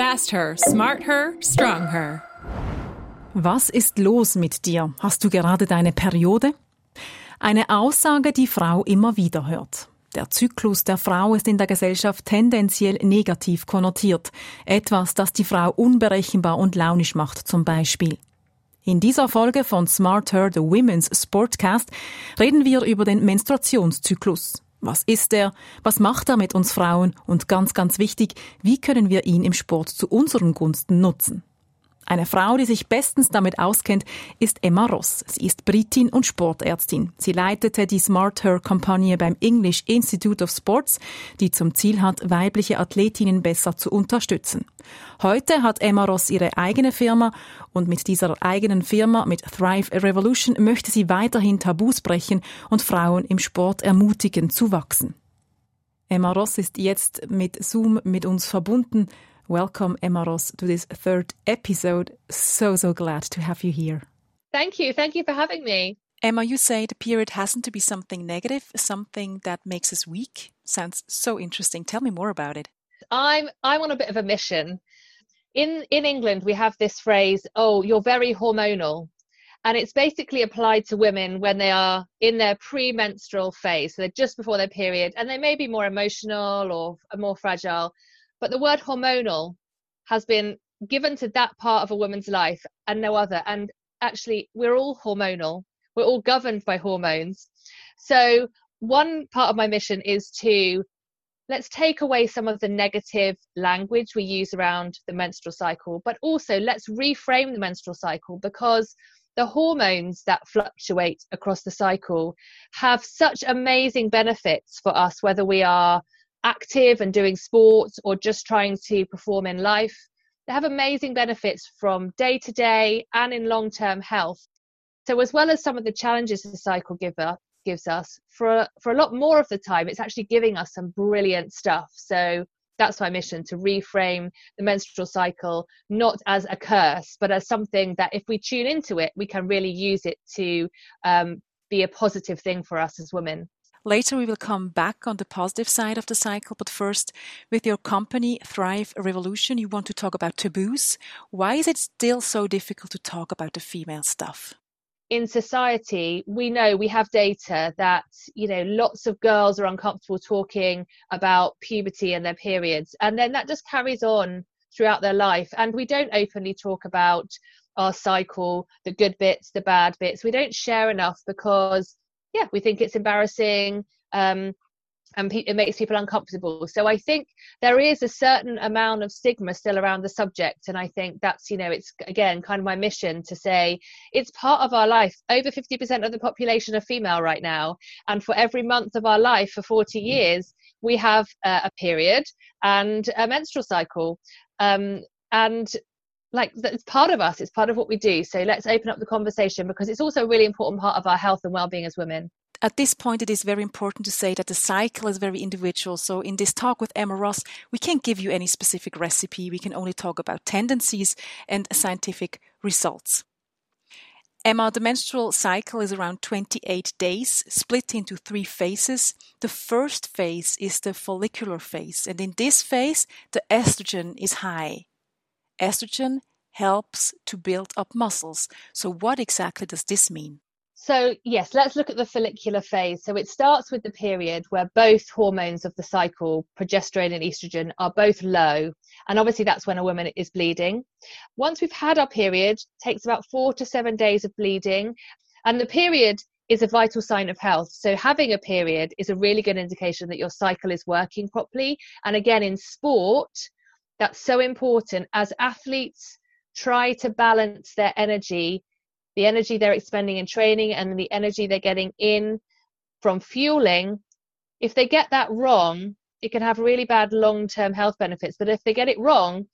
Fast her, smart her, strong her. Was ist los mit dir? Hast du gerade deine Periode? Eine Aussage, die Frau immer wieder hört. Der Zyklus der Frau ist in der Gesellschaft tendenziell negativ konnotiert. Etwas, das die Frau unberechenbar und launisch macht, zum Beispiel. In dieser Folge von Smart Her, the Women's Sportcast, reden wir über den Menstruationszyklus. Was ist er? Was macht er mit uns Frauen? Und ganz, ganz wichtig, wie können wir ihn im Sport zu unseren Gunsten nutzen? Eine Frau, die sich bestens damit auskennt, ist Emma Ross. Sie ist Britin und Sportärztin. Sie leitete die Smart Her Kampagne beim English Institute of Sports, die zum Ziel hat, weibliche Athletinnen besser zu unterstützen. Heute hat Emma Ross ihre eigene Firma und mit dieser eigenen Firma, mit Thrive Revolution, möchte sie weiterhin Tabus brechen und Frauen im Sport ermutigen zu wachsen. Emma Ross ist jetzt mit Zoom mit uns verbunden. Welcome, Emma Ross, to this third episode. So, so glad to have you here. Thank you. Thank you for having me. Emma, you say the period hasn't to be something negative, something that makes us weak. Sounds so interesting. Tell me more about it. I'm I'm on a bit of a mission. In in England, we have this phrase, "Oh, you're very hormonal," and it's basically applied to women when they are in their premenstrual phase, so they're just before their period, and they may be more emotional or more fragile. But the word hormonal has been given to that part of a woman's life and no other. And actually, we're all hormonal, we're all governed by hormones. So, one part of my mission is to let's take away some of the negative language we use around the menstrual cycle, but also let's reframe the menstrual cycle because the hormones that fluctuate across the cycle have such amazing benefits for us, whether we are active and doing sports or just trying to perform in life. They have amazing benefits from day to day and in long term health. So, as well as some of the challenges the cycle giver gives us, for, for a lot more of the time, it's actually giving us some brilliant stuff. So, that's my mission to reframe the menstrual cycle not as a curse, but as something that if we tune into it, we can really use it to um, be a positive thing for us as women. Later, we will come back on the positive side of the cycle, but first, with your company, Thrive Revolution, you want to talk about taboos. Why is it still so difficult to talk about the female stuff? in society we know we have data that you know lots of girls are uncomfortable talking about puberty and their periods and then that just carries on throughout their life and we don't openly talk about our cycle the good bits the bad bits we don't share enough because yeah, we think it's embarrassing. Um, and pe- it makes people uncomfortable. So I think there is a certain amount of stigma still around the subject, and I think that's you know it's again kind of my mission to say it's part of our life. Over fifty percent of the population are female right now, and for every month of our life for forty mm. years, we have uh, a period and a menstrual cycle, um, and like it's part of us it's part of what we do so let's open up the conversation because it's also a really important part of our health and well-being as women at this point, it is very important to say that the cycle is very individual. So, in this talk with Emma Ross, we can't give you any specific recipe. We can only talk about tendencies and scientific results. Emma, the menstrual cycle is around 28 days, split into three phases. The first phase is the follicular phase, and in this phase, the estrogen is high estrogen helps to build up muscles. So, what exactly does this mean? So, yes, let's look at the follicular phase. So, it starts with the period where both hormones of the cycle, progesterone and estrogen, are both low. And obviously, that's when a woman is bleeding. Once we've had our period, takes about four to seven days of bleeding. And the period is a vital sign of health. So, having a period is a really good indication that your cycle is working properly. And again, in sport, that's so important as athletes try to balance their energy, the energy they're expending in training and the energy they're getting in from fueling. If they get that wrong, it can have really bad long term health benefits. But if they get it wrong,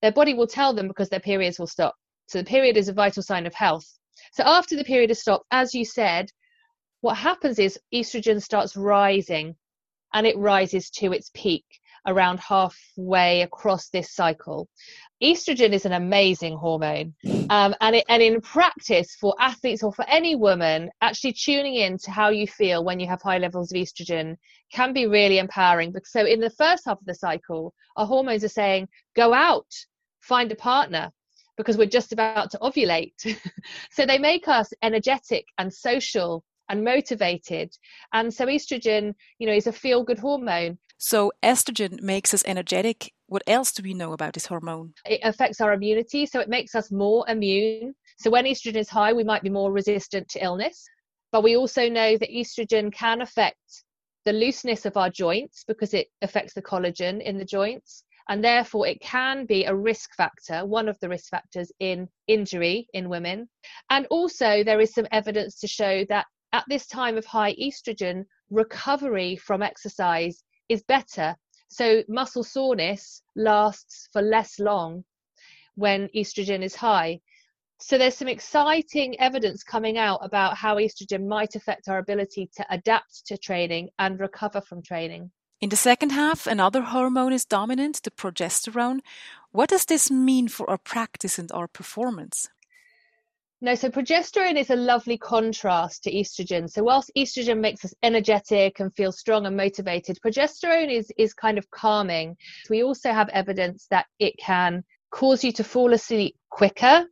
their body will tell them because their periods will stop. So the period is a vital sign of health. So after the period has stopped, as you said, what happens is estrogen starts rising and it rises to its peak. Around halfway across this cycle. Estrogen is an amazing hormone, um, and it, and in practice for athletes or for any woman, actually tuning in to how you feel when you have high levels of estrogen can be really empowering. So in the first half of the cycle, our hormones are saying, "Go out, find a partner." Because we're just about to ovulate. so they make us energetic and social and motivated. And so estrogen, you know, is a feel good hormone. So estrogen makes us energetic. What else do we know about this hormone? It affects our immunity, so it makes us more immune. So when estrogen is high, we might be more resistant to illness. But we also know that estrogen can affect the looseness of our joints because it affects the collagen in the joints. And therefore, it can be a risk factor, one of the risk factors in injury in women. And also, there is some evidence to show that at this time of high estrogen, recovery from exercise is better. So muscle soreness lasts for less long when estrogen is high. So there's some exciting evidence coming out about how estrogen might affect our ability to adapt to training and recover from training. In the second half, another hormone is dominant, the progesterone. What does this mean for our practice and our performance? No, so progesterone is a lovely contrast to estrogen. So whilst estrogen makes us energetic and feel strong and motivated, progesterone is is kind of calming. We also have evidence that it can cause you to fall asleep quicker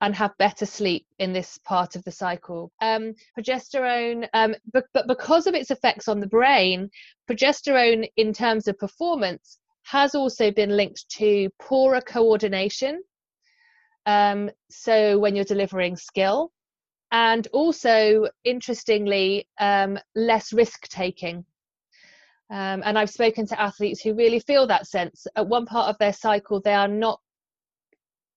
and have better sleep in this part of the cycle. Um, progesterone, um, but, but because of its effects on the brain, progesterone in terms of performance has also been linked to poorer coordination um, so when you're delivering skill, and also interestingly, um, less risk taking. Um, and I've spoken to athletes who really feel that sense. At one part of their cycle, they are not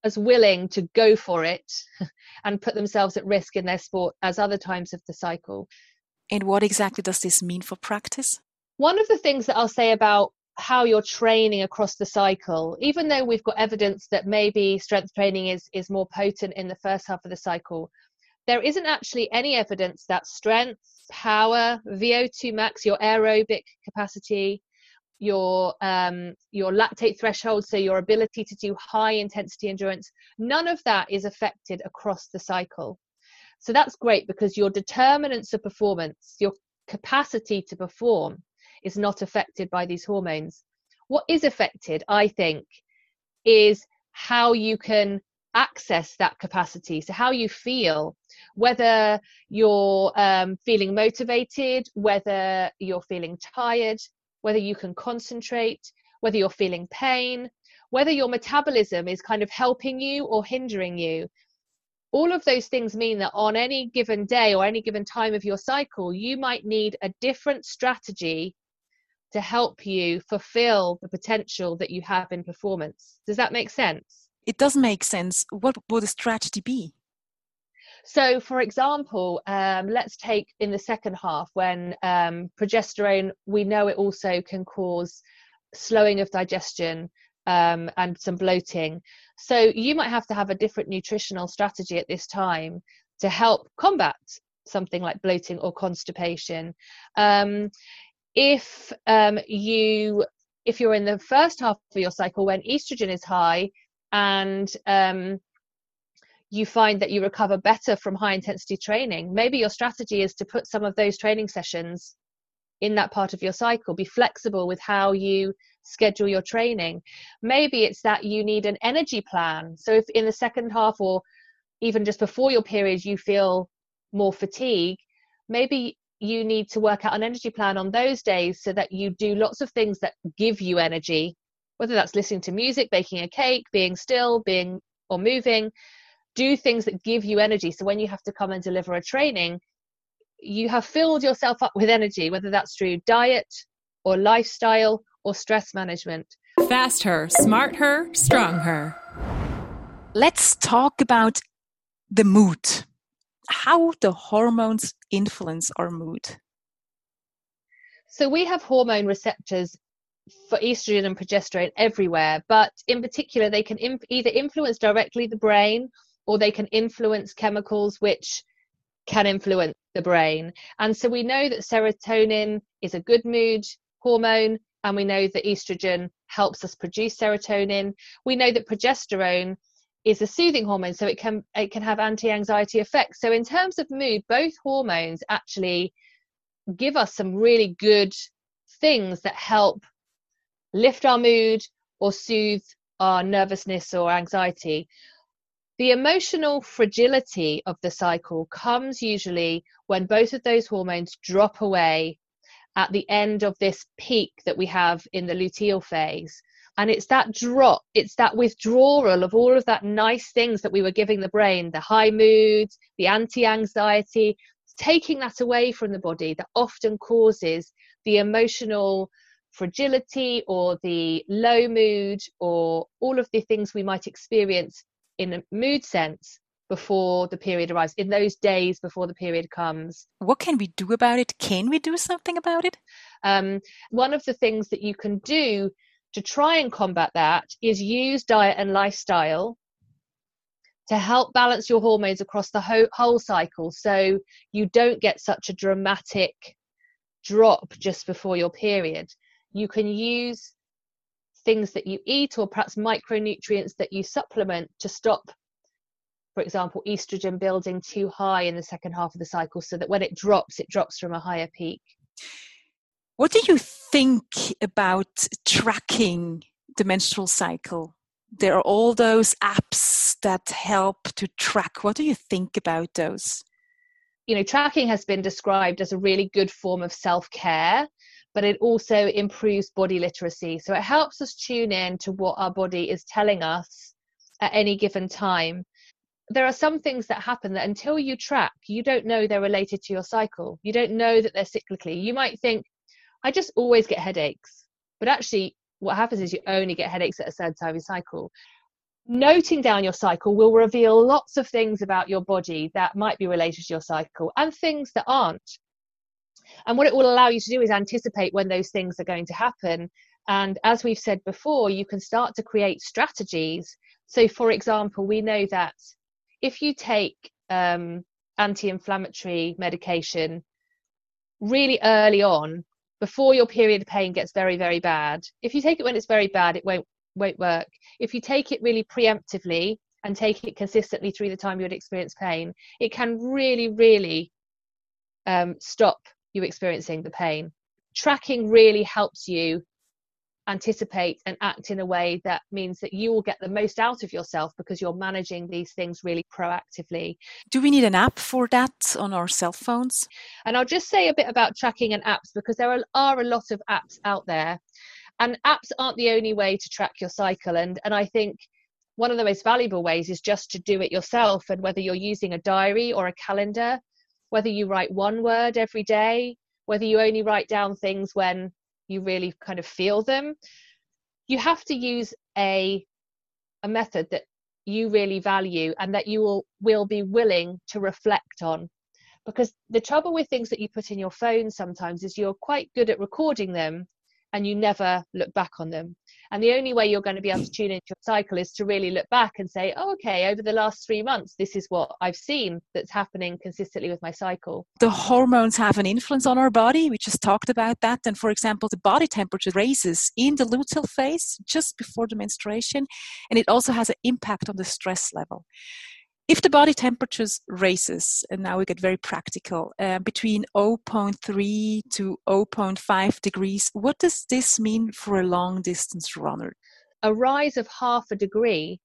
as willing to go for it and put themselves at risk in their sport as other times of the cycle. And what exactly does this mean for practice? One of the things that I'll say about how you're training across the cycle even though we've got evidence that maybe strength training is is more potent in the first half of the cycle there isn't actually any evidence that strength power vo2 max your aerobic capacity your um, your lactate threshold so your ability to do high intensity endurance none of that is affected across the cycle. So that's great because your determinants of performance your capacity to perform is not affected by these hormones. What is affected, I think, is how you can access that capacity. So, how you feel, whether you're um, feeling motivated, whether you're feeling tired, whether you can concentrate, whether you're feeling pain, whether your metabolism is kind of helping you or hindering you. All of those things mean that on any given day or any given time of your cycle, you might need a different strategy to help you fulfill the potential that you have in performance. Does that make sense? It does make sense. What would a strategy be? So, for example, um, let's take in the second half when um, progesterone, we know it also can cause slowing of digestion um, and some bloating. So, you might have to have a different nutritional strategy at this time to help combat something like bloating or constipation. Um, if um, you if you're in the first half of your cycle when estrogen is high and um, you find that you recover better from high intensity training maybe your strategy is to put some of those training sessions in that part of your cycle be flexible with how you schedule your training. Maybe it's that you need an energy plan. So if in the second half or even just before your period you feel more fatigue maybe you need to work out an energy plan on those days so that you do lots of things that give you energy whether that's listening to music baking a cake being still being or moving. Do things that give you energy. So when you have to come and deliver a training you have filled yourself up with energy whether that's through diet or lifestyle or stress management. Fast her smart her strong her. Let's talk about the mood how the hormones influence our mood. So we have hormone receptors for estrogen and progesterone everywhere, but in particular, they can either influence directly the brain or they can influence chemicals which can influence the brain. And so we know that serotonin is a good mood hormone, and we know that estrogen helps us produce serotonin. We know that progesterone is a soothing hormone, so it can it can have anti-anxiety effects. So in terms of mood, both hormones actually give us some really good things that help lift our mood or soothe our nervousness or anxiety. The emotional fragility of the cycle comes usually when both of those hormones drop away at the end of this peak that we have in the luteal phase. And it's that drop, it's that withdrawal of all of that nice things that we were giving the brain the high moods, the anti anxiety, taking that away from the body that often causes the emotional fragility or the low mood or all of the things we might experience in a mood sense before the period arrives, in those days before the period comes. What can we do about it? Can we do something about it? Um, one of the things that you can do to try and combat that is use diet and lifestyle to help balance your hormones across the whole, whole cycle so you don't get such a dramatic drop just before your period. You can use things that you eat or perhaps micronutrients that you supplement to stop for example, estrogen building too high in the second half of the cycle so that when it drops, it drops from a higher peak. What do you think about tracking the menstrual cycle? There are all those apps that help to track. What do you think about those? You know, tracking has been described as a really good form of self care, but it also improves body literacy. So it helps us tune in to what our body is telling us at any given time there are some things that happen that until you track, you don't know they're related to your cycle. You don't know that they're cyclically. You might think, I just always get headaches. But actually, what happens is you only get headaches at a certain time of your cycle. Noting down your cycle will reveal lots of things about your body that might be related to your cycle and things that aren't. And what it will allow you to do is anticipate when those things are going to happen. And as we've said before, you can start to create strategies. So, for example, we know that if you take um, anti-inflammatory medication really early on before your period pain gets very very bad if you take it when it's very bad it won't won't work. If you take it really preemptively and take it consistently through the time you would experience pain it can really really um, stop you experiencing the pain. Tracking really helps you anticipate and act in a way that means that you will get the most out of yourself because you're managing these things really proactively. Do we need an app for that on our cell phones? And I'll just say a bit about tracking and apps because there are, are a lot of apps out there. And apps aren't the only way to track your cycle. And, and I think one of the most valuable ways is just to do it yourself. And whether you're using a diary or a calendar, whether you write one word every day, whether you only write down things when you really kind of feel them you have to use a a method that you really value and that you will will be willing to reflect on because the trouble with things that you put in your phone sometimes is you're quite good at recording them and you never look back on them. And the only way you're going to be able to tune into your cycle is to really look back and say, oh, okay, over the last three months, this is what I've seen that's happening consistently with my cycle. The hormones have an influence on our body. We just talked about that. And for example, the body temperature raises in the luteal phase just before the menstruation, and it also has an impact on the stress level if the body temperature raises, and now we get very practical, uh, between 0.3 to 0.5 degrees, what does this mean for a long distance runner? A rise of half a degree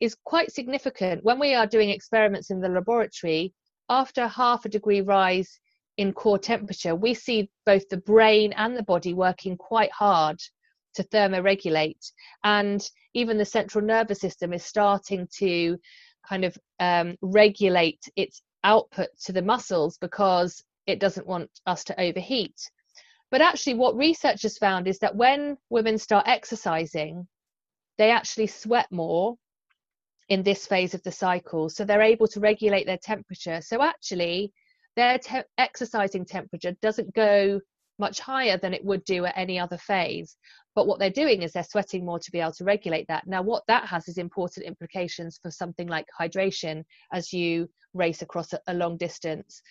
is quite significant. When we are doing experiments in the laboratory, after half a degree rise in core temperature, we see both the brain and the body working quite hard to thermoregulate. And even the central nervous system is starting to kind of um, regulate its output to the muscles because it doesn't want us to overheat. But actually, what researchers found is that when women start exercising, they actually sweat more in this phase of the cycle. So they're able to regulate their temperature. So actually, their te- exercising temperature doesn't go much higher than it would do at any other phase. But what they're doing is they're sweating more to be able to regulate that. Now, what that has is important implications for something like hydration as you race across a, long distance.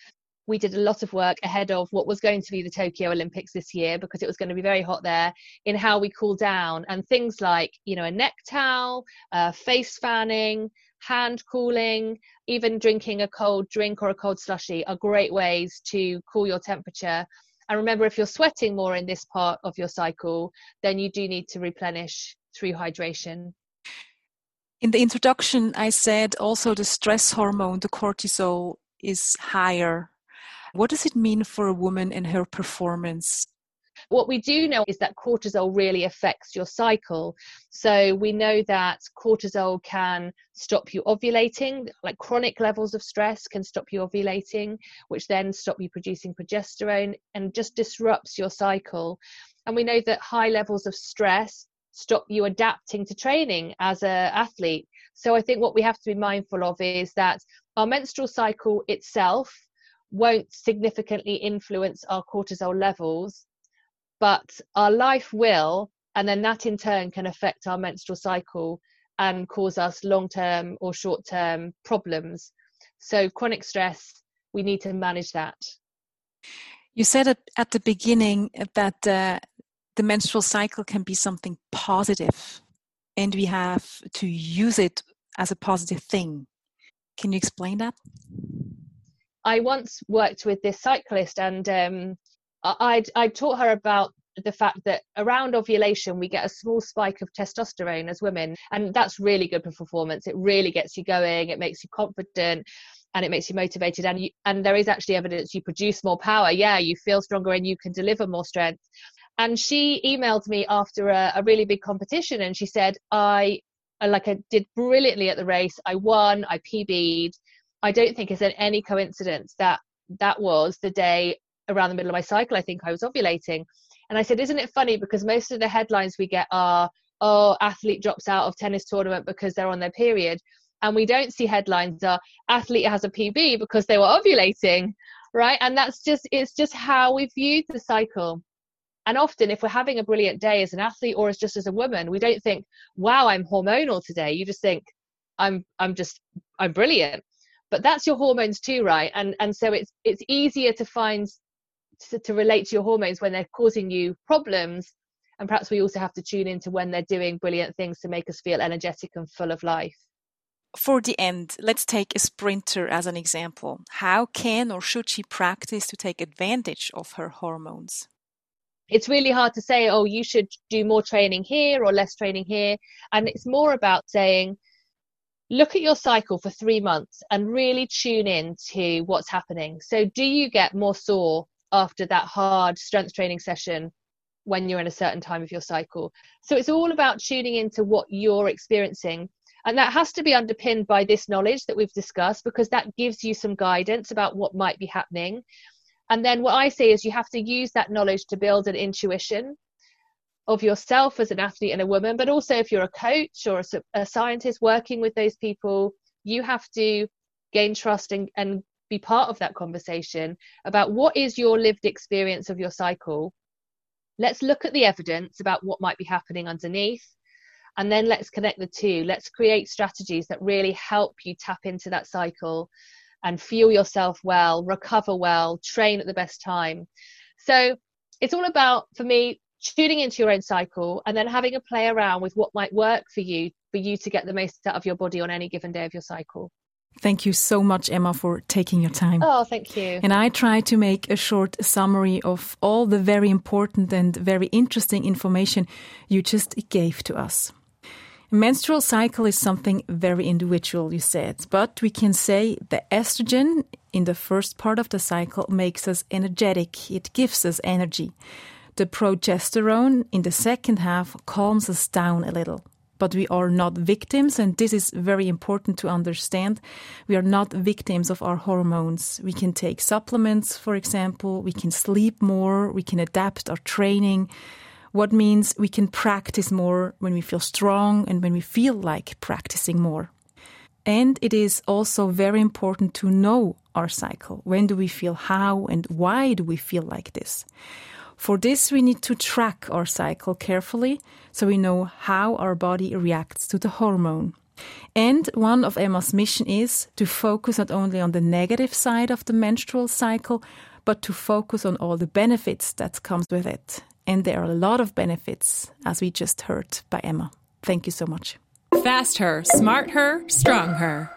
we did a lot of work ahead of what was going to be the Tokyo Olympics this year because it was going to be very hot there in how we cool down and things like, you know, a neck towel, uh, face fanning, hand cooling, even drinking a cold drink or a cold slushy are great ways to cool your temperature. And remember, if you're sweating more in this part of your cycle, then you do need to replenish through hydration. In the introduction, I said also the stress hormone, the cortisol, is higher what does it mean for a woman in her performance? What we do know is that cortisol really affects your cycle. So we know that cortisol can stop you ovulating, like chronic levels of stress can stop you ovulating, which then stop you producing progesterone and just disrupts your cycle. And we know that high levels of stress stop you adapting to training as an athlete. So I think what we have to be mindful of is that our menstrual cycle itself won't significantly influence our cortisol levels, but our life will, and then that in turn can affect our menstrual cycle and cause us long term or short term problems. So, chronic stress, we need to manage that. You said at the beginning that uh, the menstrual cycle can be something positive and we have to use it as a positive thing. Can you explain that? I once worked with this cyclist, and um, I'd I taught her about the fact that around ovulation we get a small spike of testosterone as women and that's really good for performance. It really gets you going it makes you confident and it makes you motivated and you, and there is actually evidence you produce more power. Yeah you feel stronger and you can deliver more strength. And she emailed me after a, a really big competition and she said i like i did brilliantly at the race. I won i pb'd I don't think it's any coincidence that that was the day around the middle of my cycle. I think I was ovulating. And I said, Isn't it funny? Because most of the headlines we get are, Oh, athlete drops out of tennis tournament because they're on their period. And we don't see headlines are, Athlete has a PB because they were ovulating, right? And that's just, it's just how we view the cycle. And often, if we're having a brilliant day as an athlete or as just as a woman, we don't think, Wow, I'm hormonal today. You just think, I'm, I'm just, I'm brilliant but that's your hormones too right and and so it's it's easier to find to, to relate to your hormones when they're causing you problems and perhaps we also have to tune into when they're doing brilliant things to make us feel energetic and full of life for the end, let's take a sprinter as an example. How can or should she practice to take advantage of her hormones? It's really hard to say, oh, you should do more training here or less training here. And it's more about saying, look at your cycle for three months and really tune in to what's happening. So, do you get more sore after that hard strength training session when you're in a certain time of your cycle? So, it's all about tuning into what you're experiencing. And that has to be underpinned by this knowledge that we've discussed because that gives you some guidance about what might be happening. And then what I say is you have to use that knowledge to build an intuition of yourself as an athlete and a woman, but also if you're a coach or a, a scientist working with those people, you have to gain trust and, and be part of that conversation about what is your lived experience of your cycle. Let's look at the evidence about what might be happening underneath. And then let's connect the two. Let's create strategies that really help you tap into that cycle and feel yourself well, recover well, train at the best time. So it's all about, for me, tuning into your own cycle and then having a play around with what might work for you for you to get the most out of your body on any given day of your cycle. Thank you so much, Emma, for taking your time. Oh, thank you. And I try to make a short summary of all the very important and very interesting information you just gave to us. Menstrual cycle is something very individual, you said, but we can say the estrogen in the first part of the cycle makes us energetic, it gives us energy. The progesterone in the second half calms us down a little. But we are not victims, and this is very important to understand. We are not victims of our hormones. We can take supplements, for example, we can sleep more, we can adapt our training. What means we can practice more when we feel strong and when we feel like practicing more. And it is also very important to know our cycle. When do we feel how and why do we feel like this? For this, we need to track our cycle carefully so we know how our body reacts to the hormone. And one of Emma's mission is to focus not only on the negative side of the menstrual cycle, but to focus on all the benefits that comes with it. And there are a lot of benefits, as we just heard by Emma. Thank you so much. Fast her, smart her, strong her.